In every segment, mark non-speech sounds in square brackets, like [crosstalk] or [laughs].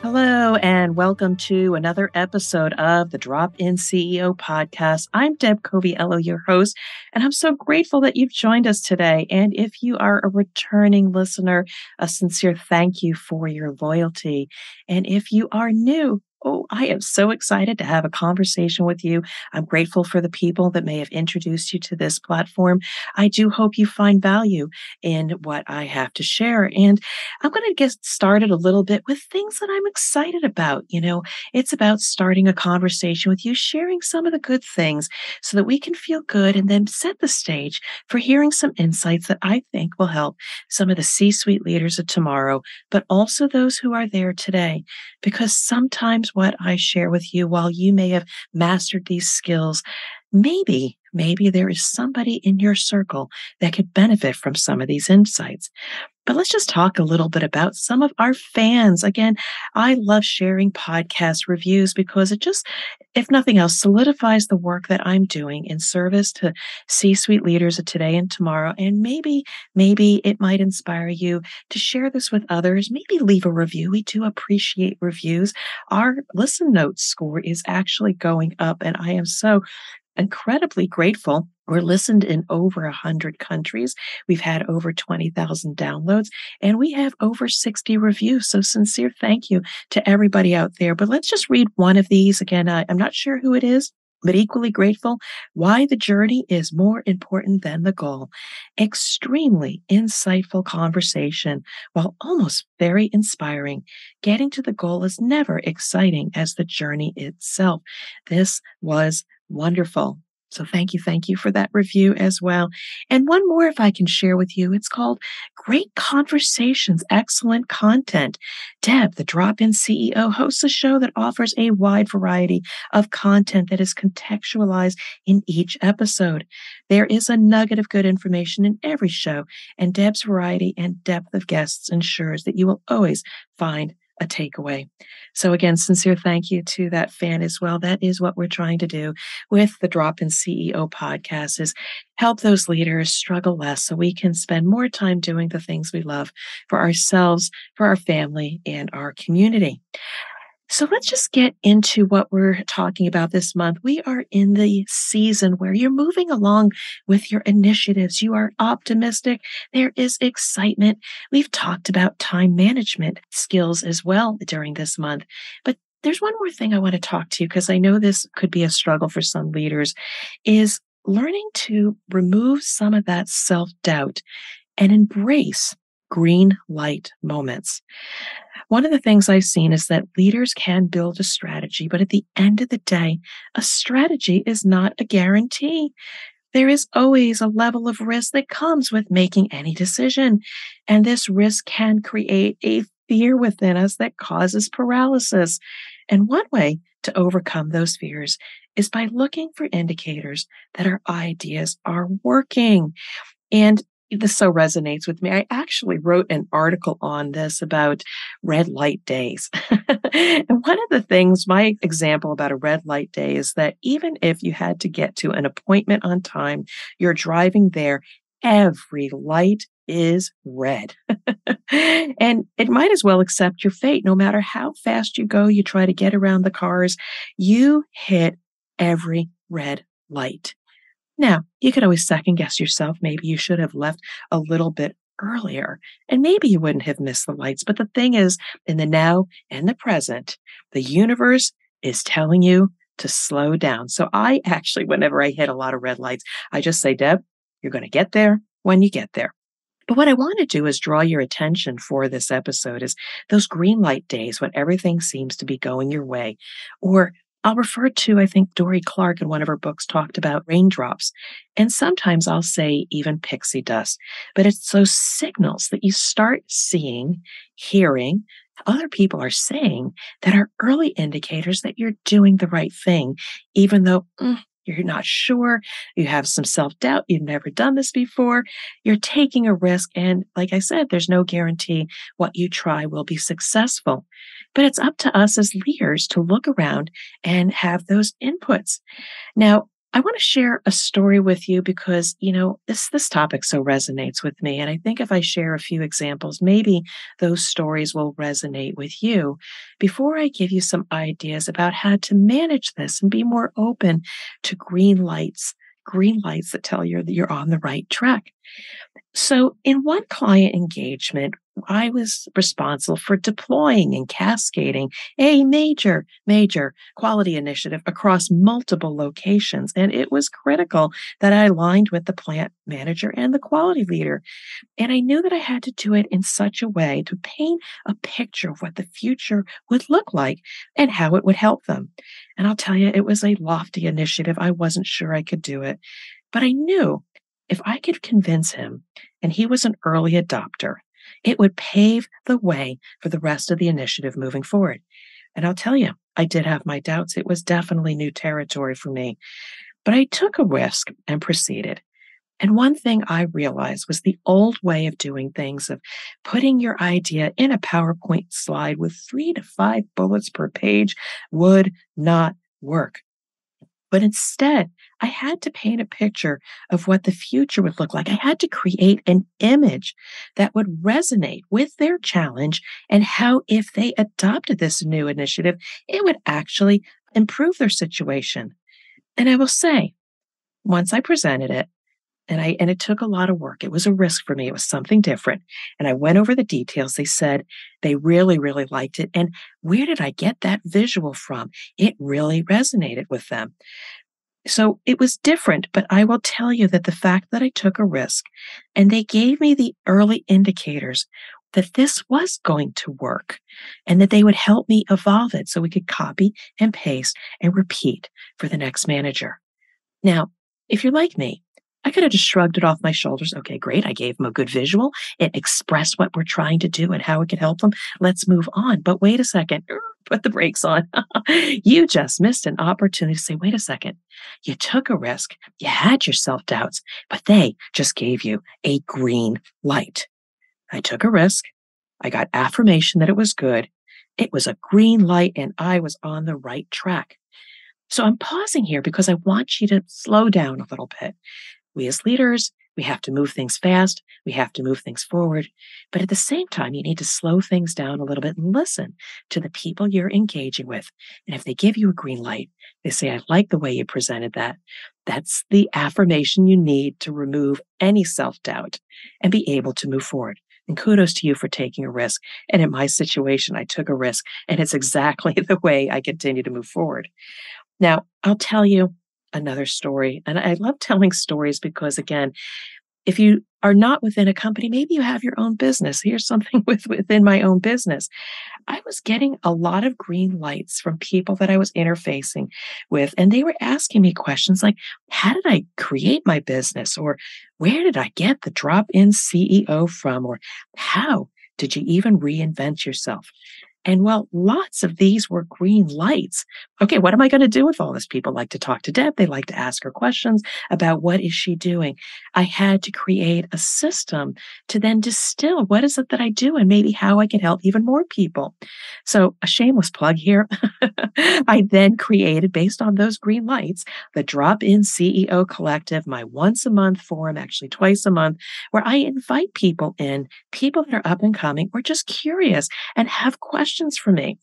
Hello, and welcome to another episode of the Drop In CEO podcast. I'm Deb Coviello, your host, and I'm so grateful that you've joined us today. And if you are a returning listener, a sincere thank you for your loyalty. And if you are new, Oh, I am so excited to have a conversation with you. I'm grateful for the people that may have introduced you to this platform. I do hope you find value in what I have to share. And I'm going to get started a little bit with things that I'm excited about. You know, it's about starting a conversation with you, sharing some of the good things so that we can feel good and then set the stage for hearing some insights that I think will help some of the C suite leaders of tomorrow, but also those who are there today. Because sometimes what I share with you, while you may have mastered these skills, maybe, maybe there is somebody in your circle that could benefit from some of these insights. But let's just talk a little bit about some of our fans. Again, I love sharing podcast reviews because it just, if nothing else, solidifies the work that I'm doing in service to C suite leaders of today and tomorrow. And maybe, maybe it might inspire you to share this with others. Maybe leave a review. We do appreciate reviews. Our listen notes score is actually going up, and I am so incredibly grateful. We're listened in over 100 countries. We've had over 20,000 downloads and we have over 60 reviews. So, sincere thank you to everybody out there. But let's just read one of these. Again, I'm not sure who it is, but equally grateful why the journey is more important than the goal. Extremely insightful conversation while almost very inspiring. Getting to the goal is never exciting as the journey itself. This was wonderful. So thank you. Thank you for that review as well. And one more, if I can share with you, it's called Great Conversations, Excellent Content. Deb, the drop in CEO, hosts a show that offers a wide variety of content that is contextualized in each episode. There is a nugget of good information in every show, and Deb's variety and depth of guests ensures that you will always find a takeaway. So again, sincere thank you to that fan as well. That is what we're trying to do with the Drop in CEO podcast is help those leaders struggle less so we can spend more time doing the things we love for ourselves, for our family, and our community. So let's just get into what we're talking about this month. We are in the season where you're moving along with your initiatives. You are optimistic. There is excitement. We've talked about time management skills as well during this month. But there's one more thing I want to talk to you because I know this could be a struggle for some leaders is learning to remove some of that self doubt and embrace green light moments. One of the things I've seen is that leaders can build a strategy, but at the end of the day, a strategy is not a guarantee. There is always a level of risk that comes with making any decision. And this risk can create a fear within us that causes paralysis. And one way to overcome those fears is by looking for indicators that our ideas are working. And this so resonates with me. I actually wrote an article on this about red light days. [laughs] and one of the things, my example about a red light day is that even if you had to get to an appointment on time, you're driving there, every light is red. [laughs] and it might as well accept your fate. No matter how fast you go, you try to get around the cars, you hit every red light. Now, you could always second guess yourself. Maybe you should have left a little bit earlier and maybe you wouldn't have missed the lights. But the thing is, in the now and the present, the universe is telling you to slow down. So I actually, whenever I hit a lot of red lights, I just say, Deb, you're going to get there when you get there. But what I want to do is draw your attention for this episode is those green light days when everything seems to be going your way or I'll refer to, I think Dorie Clark in one of her books talked about raindrops. And sometimes I'll say even pixie dust, but it's those signals that you start seeing, hearing, other people are saying that are early indicators that you're doing the right thing, even though mm, you're not sure, you have some self doubt, you've never done this before, you're taking a risk. And like I said, there's no guarantee what you try will be successful. But it's up to us as leaders to look around and have those inputs. Now, I want to share a story with you because, you know, this this topic so resonates with me and I think if I share a few examples, maybe those stories will resonate with you before I give you some ideas about how to manage this and be more open to green lights, green lights that tell you that you're on the right track. So, in one client engagement, I was responsible for deploying and cascading a major, major quality initiative across multiple locations. And it was critical that I aligned with the plant manager and the quality leader. And I knew that I had to do it in such a way to paint a picture of what the future would look like and how it would help them. And I'll tell you, it was a lofty initiative. I wasn't sure I could do it, but I knew if I could convince him, and he was an early adopter, it would pave the way for the rest of the initiative moving forward. And I'll tell you, I did have my doubts. It was definitely new territory for me. But I took a risk and proceeded. And one thing I realized was the old way of doing things of putting your idea in a PowerPoint slide with three to five bullets per page would not work. But instead, I had to paint a picture of what the future would look like. I had to create an image that would resonate with their challenge and how, if they adopted this new initiative, it would actually improve their situation. And I will say, once I presented it, and I and it took a lot of work. It was a risk for me. It was something different. And I went over the details. They said they really, really liked it. And where did I get that visual from? It really resonated with them. So it was different, but I will tell you that the fact that I took a risk and they gave me the early indicators that this was going to work and that they would help me evolve it so we could copy and paste and repeat for the next manager. Now, if you're like me, I could have just shrugged it off my shoulders. Okay, great. I gave them a good visual. It expressed what we're trying to do and how it could help them. Let's move on. But wait a second. [laughs] Put the brakes on. [laughs] you just missed an opportunity to say, wait a second. You took a risk. You had your self doubts, but they just gave you a green light. I took a risk. I got affirmation that it was good. It was a green light and I was on the right track. So I'm pausing here because I want you to slow down a little bit we as leaders, we have to move things fast. We have to move things forward. But at the same time, you need to slow things down a little bit and listen to the people you're engaging with. And if they give you a green light, they say, I like the way you presented that. That's the affirmation you need to remove any self doubt and be able to move forward. And kudos to you for taking a risk. And in my situation, I took a risk and it's exactly [laughs] the way I continue to move forward. Now, I'll tell you, another story. And I love telling stories because, again, if you are not within a company, maybe you have your own business. Here's something [laughs] with within my own business. I was getting a lot of green lights from people that I was interfacing with, and they were asking me questions like, how did I create my business? Or where did I get the drop in CEO from? Or how did you even reinvent yourself? And well, lots of these were green lights. Okay, what am I going to do with all this? People like to talk to Deb. They like to ask her questions about what is she doing. I had to create a system to then distill what is it that I do and maybe how I can help even more people. So a shameless plug here. [laughs] I then created based on those green lights, the drop in CEO collective, my once a month forum, actually twice a month, where I invite people in, people that are up and coming or just curious and have questions questions for me.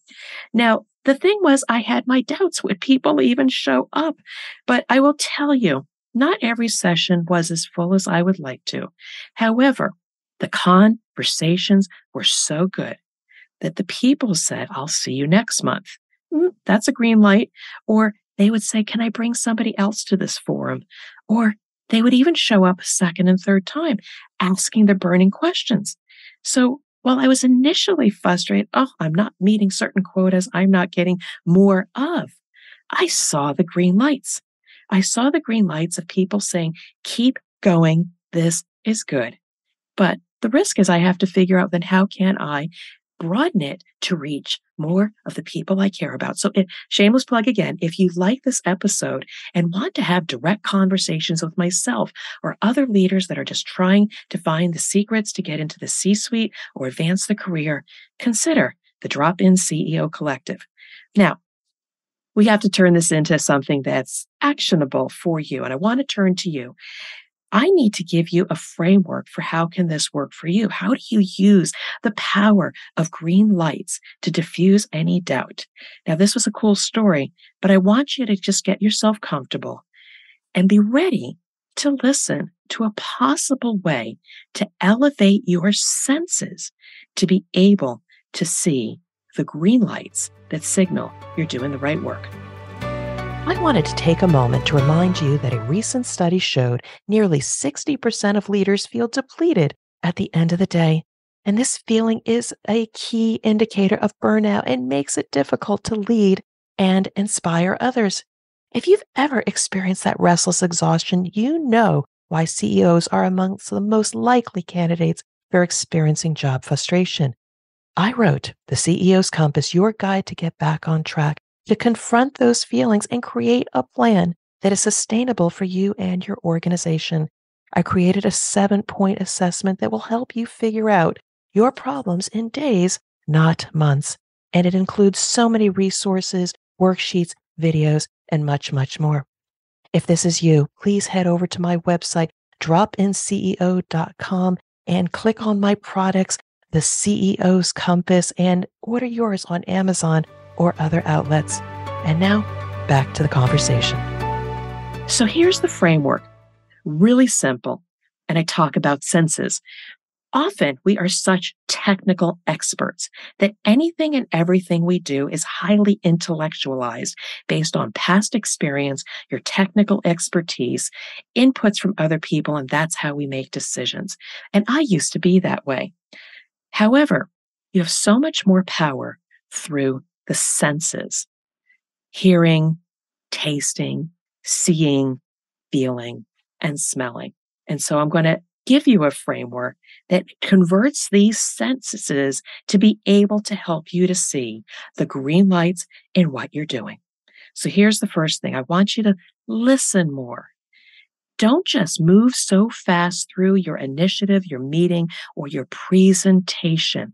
Now, the thing was, I had my doubts would people even show up? But I will tell you, not every session was as full as I would like to. However, the conversations were so good that the people said, I'll see you next month. Mm, that's a green light. Or they would say, Can I bring somebody else to this forum? Or they would even show up a second and third time asking the burning questions. So well, I was initially frustrated. Oh, I'm not meeting certain quotas. I'm not getting more of. I saw the green lights. I saw the green lights of people saying, keep going. This is good. But the risk is I have to figure out then how can I broaden it to reach more of the people I care about. So, it, shameless plug again, if you like this episode and want to have direct conversations with myself or other leaders that are just trying to find the secrets to get into the C suite or advance the career, consider the Drop In CEO Collective. Now, we have to turn this into something that's actionable for you. And I want to turn to you. I need to give you a framework for how can this work for you? How do you use the power of green lights to diffuse any doubt? Now, this was a cool story, but I want you to just get yourself comfortable and be ready to listen to a possible way to elevate your senses to be able to see the green lights that signal you're doing the right work. I wanted to take a moment to remind you that a recent study showed nearly 60% of leaders feel depleted at the end of the day. And this feeling is a key indicator of burnout and makes it difficult to lead and inspire others. If you've ever experienced that restless exhaustion, you know why CEOs are amongst the most likely candidates for experiencing job frustration. I wrote The CEO's Compass, your guide to get back on track to confront those feelings and create a plan that is sustainable for you and your organization. I created a seven point assessment that will help you figure out your problems in days, not months. And it includes so many resources, worksheets, videos, and much, much more. If this is you, please head over to my website, dropinceo.com, and click on my products, the CEO's Compass, and order yours on Amazon or other outlets. And now, back to the conversation. So here's the framework really simple. And I talk about senses. Often we are such technical experts that anything and everything we do is highly intellectualized based on past experience, your technical expertise, inputs from other people, and that's how we make decisions. And I used to be that way. However, you have so much more power through the senses hearing, tasting, seeing, feeling, and smelling. And so I'm going to give you a framework that converts these senses to be able to help you to see the green lights in what you're doing. So here's the first thing I want you to listen more. Don't just move so fast through your initiative, your meeting, or your presentation.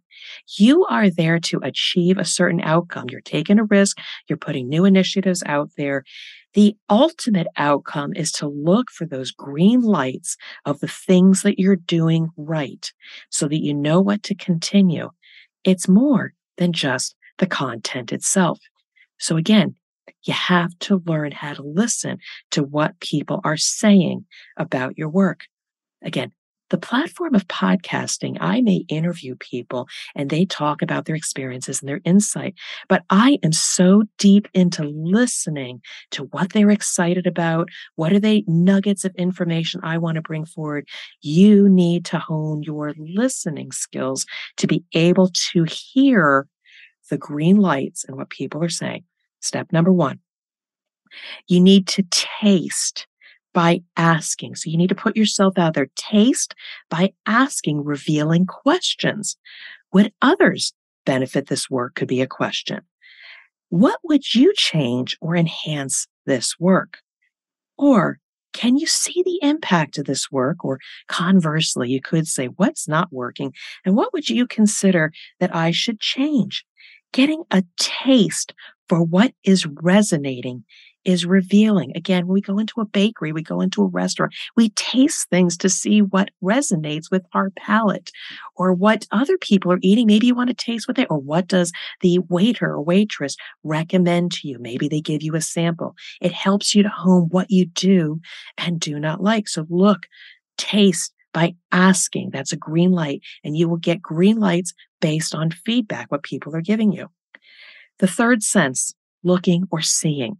You are there to achieve a certain outcome. You're taking a risk. You're putting new initiatives out there. The ultimate outcome is to look for those green lights of the things that you're doing right so that you know what to continue. It's more than just the content itself. So again, you have to learn how to listen to what people are saying about your work. Again, the platform of podcasting, I may interview people and they talk about their experiences and their insight, but I am so deep into listening to what they're excited about. What are they nuggets of information I want to bring forward? You need to hone your listening skills to be able to hear the green lights and what people are saying. Step number one, you need to taste by asking. So you need to put yourself out there. Taste by asking revealing questions. Would others benefit this work could be a question. What would you change or enhance this work? Or can you see the impact of this work? Or conversely, you could say, what's not working? And what would you consider that I should change? Getting a taste for what is resonating is revealing. Again, when we go into a bakery, we go into a restaurant, we taste things to see what resonates with our palate or what other people are eating. Maybe you want to taste what they, or what does the waiter or waitress recommend to you? Maybe they give you a sample. It helps you to hone what you do and do not like. So look, taste, by asking. That's a green light, and you will get green lights based on feedback, what people are giving you. The third sense, looking or seeing.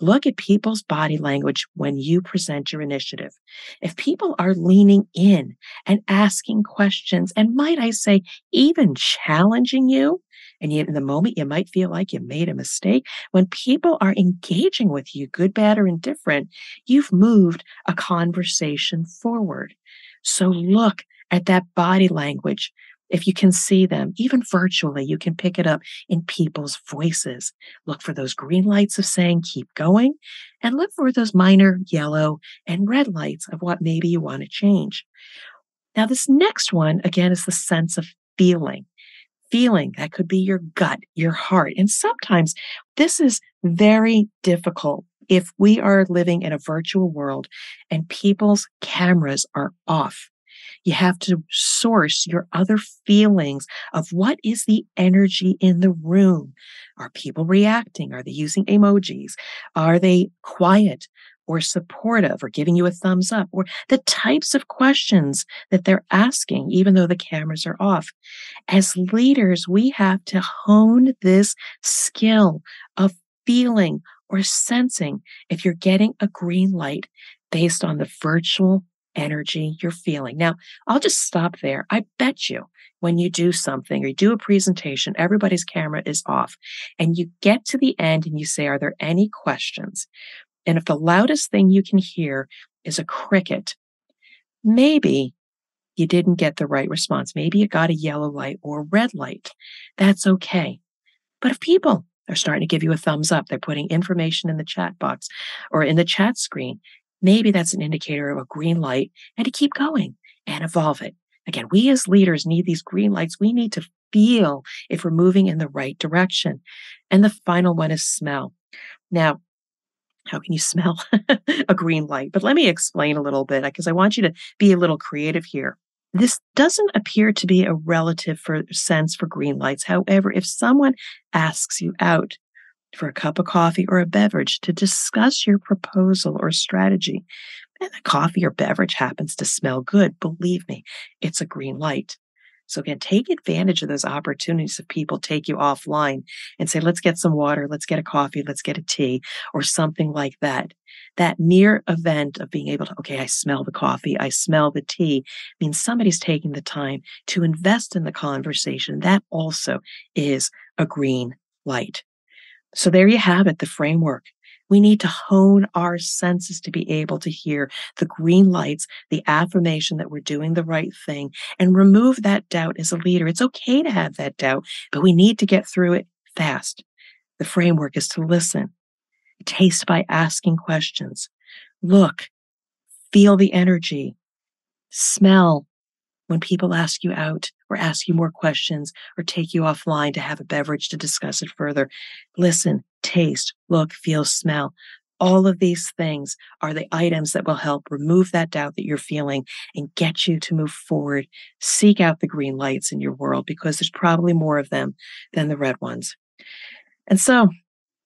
Look at people's body language when you present your initiative. If people are leaning in and asking questions, and might I say, even challenging you, And yet, in the moment, you might feel like you made a mistake. When people are engaging with you, good, bad, or indifferent, you've moved a conversation forward. So look at that body language. If you can see them, even virtually, you can pick it up in people's voices. Look for those green lights of saying, keep going, and look for those minor yellow and red lights of what maybe you want to change. Now, this next one, again, is the sense of feeling. Feeling that could be your gut, your heart. And sometimes this is very difficult if we are living in a virtual world and people's cameras are off. You have to source your other feelings of what is the energy in the room. Are people reacting? Are they using emojis? Are they quiet? or supportive or giving you a thumbs up or the types of questions that they're asking, even though the cameras are off. As leaders, we have to hone this skill of feeling or sensing if you're getting a green light based on the virtual energy you're feeling. Now, I'll just stop there. I bet you when you do something or you do a presentation, everybody's camera is off and you get to the end and you say, Are there any questions? And if the loudest thing you can hear is a cricket, maybe you didn't get the right response. Maybe you got a yellow light or red light. That's okay. But if people are starting to give you a thumbs up, they're putting information in the chat box or in the chat screen, maybe that's an indicator of a green light and to keep going and evolve it. Again, we as leaders need these green lights. We need to feel if we're moving in the right direction. And the final one is smell. Now, how can you smell [laughs] a green light? But let me explain a little bit uh, because I want you to be a little creative here. This doesn't appear to be a relative for sense for green lights. However, if someone asks you out for a cup of coffee or a beverage to discuss your proposal or strategy, and the coffee or beverage happens to smell good, believe me, it's a green light. So again, take advantage of those opportunities if people take you offline and say, let's get some water, let's get a coffee, let's get a tea, or something like that. That mere event of being able to, okay, I smell the coffee, I smell the tea, means somebody's taking the time to invest in the conversation. That also is a green light. So there you have it, the framework. We need to hone our senses to be able to hear the green lights, the affirmation that we're doing the right thing, and remove that doubt as a leader. It's okay to have that doubt, but we need to get through it fast. The framework is to listen, taste by asking questions, look, feel the energy, smell when people ask you out or ask you more questions or take you offline to have a beverage to discuss it further. Listen, taste, look, feel, smell. All of these things are the items that will help remove that doubt that you're feeling and get you to move forward. Seek out the green lights in your world because there's probably more of them than the red ones. And so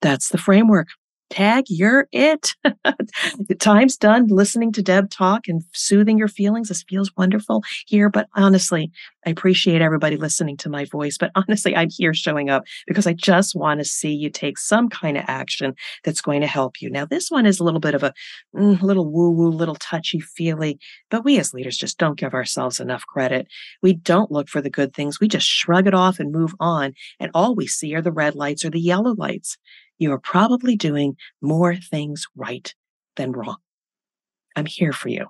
that's the framework. Tag, you're it. the [laughs] time's done listening to Deb talk and soothing your feelings. This feels wonderful here. But honestly, I appreciate everybody listening to my voice. But honestly, I'm here showing up because I just want to see you take some kind of action that's going to help you. Now, this one is a little bit of a mm, little woo woo, little touchy feely, but we as leaders just don't give ourselves enough credit. We don't look for the good things. We just shrug it off and move on. And all we see are the red lights or the yellow lights you are probably doing more things right than wrong. I'm here for you.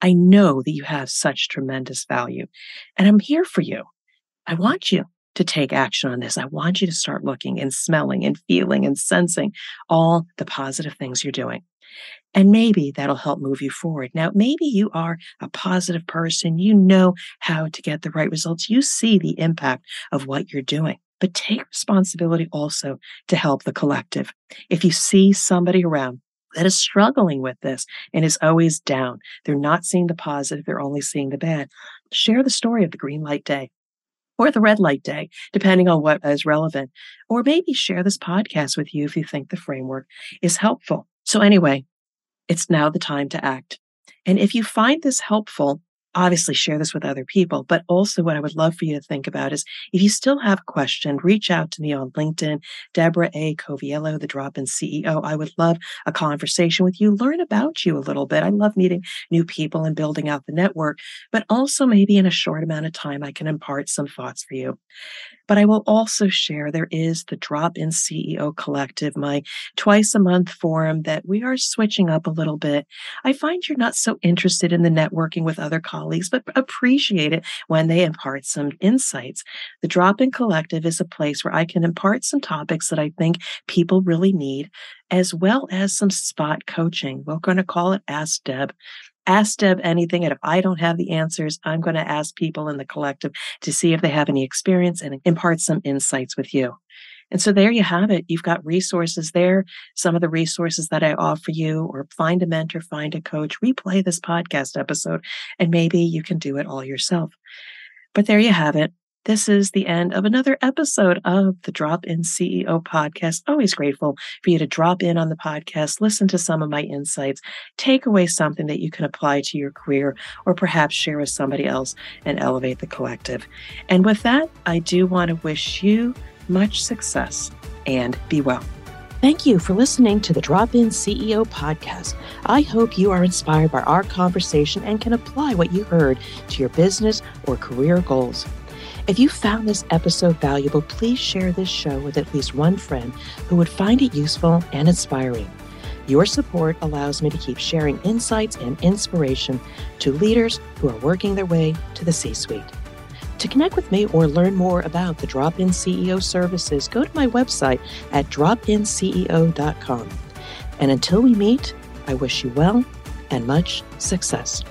I know that you have such tremendous value, and I'm here for you. I want you to take action on this. I want you to start looking and smelling and feeling and sensing all the positive things you're doing. And maybe that'll help move you forward. Now, maybe you are a positive person. You know how to get the right results. You see the impact of what you're doing but take responsibility also to help the collective. If you see somebody around that is struggling with this and is always down, they're not seeing the positive, they're only seeing the bad, share the story of the green light day or the red light day, depending on what is relevant. Or maybe share this podcast with you if you think the framework is helpful. So, anyway, it's now the time to act. And if you find this helpful, obviously share this with other people. But also, what I would love for you to think about is if you still have a question, reach out to me on LinkedIn, Deborah A. Coviello, the Drop In CEO. I would love a conversation with you, learn about you a little bit. I love meeting new people and building out the network, but also maybe in a short amount of time, I can impart some thoughts for you. But I will also share there is the Drop In CEO Collective, my twice a month forum that we are switching up a little bit. I find you're not so interested in the networking with other colleagues, but appreciate it when they impart some insights. The Drop In Collective is a place where I can impart some topics that I think people really need, as well as some spot coaching. We're going to call it Ask Deb ask Deb anything. And if I don't have the answers, I'm going to ask people in the collective to see if they have any experience and impart some insights with you. And so there you have it. You've got resources there. Some of the resources that I offer you, or find a mentor, find a coach, replay this podcast episode, and maybe you can do it all yourself. But there you have it. This is the end of another episode of the Drop In CEO podcast. Always grateful for you to drop in on the podcast, listen to some of my insights, take away something that you can apply to your career, or perhaps share with somebody else and elevate the collective. And with that, I do want to wish you much success and be well. Thank you for listening to the Drop In CEO podcast. I hope you are inspired by our conversation and can apply what you heard to your business or career goals. If you found this episode valuable, please share this show with at least one friend who would find it useful and inspiring. Your support allows me to keep sharing insights and inspiration to leaders who are working their way to the C suite. To connect with me or learn more about the Drop In CEO services, go to my website at dropinceo.com. And until we meet, I wish you well and much success.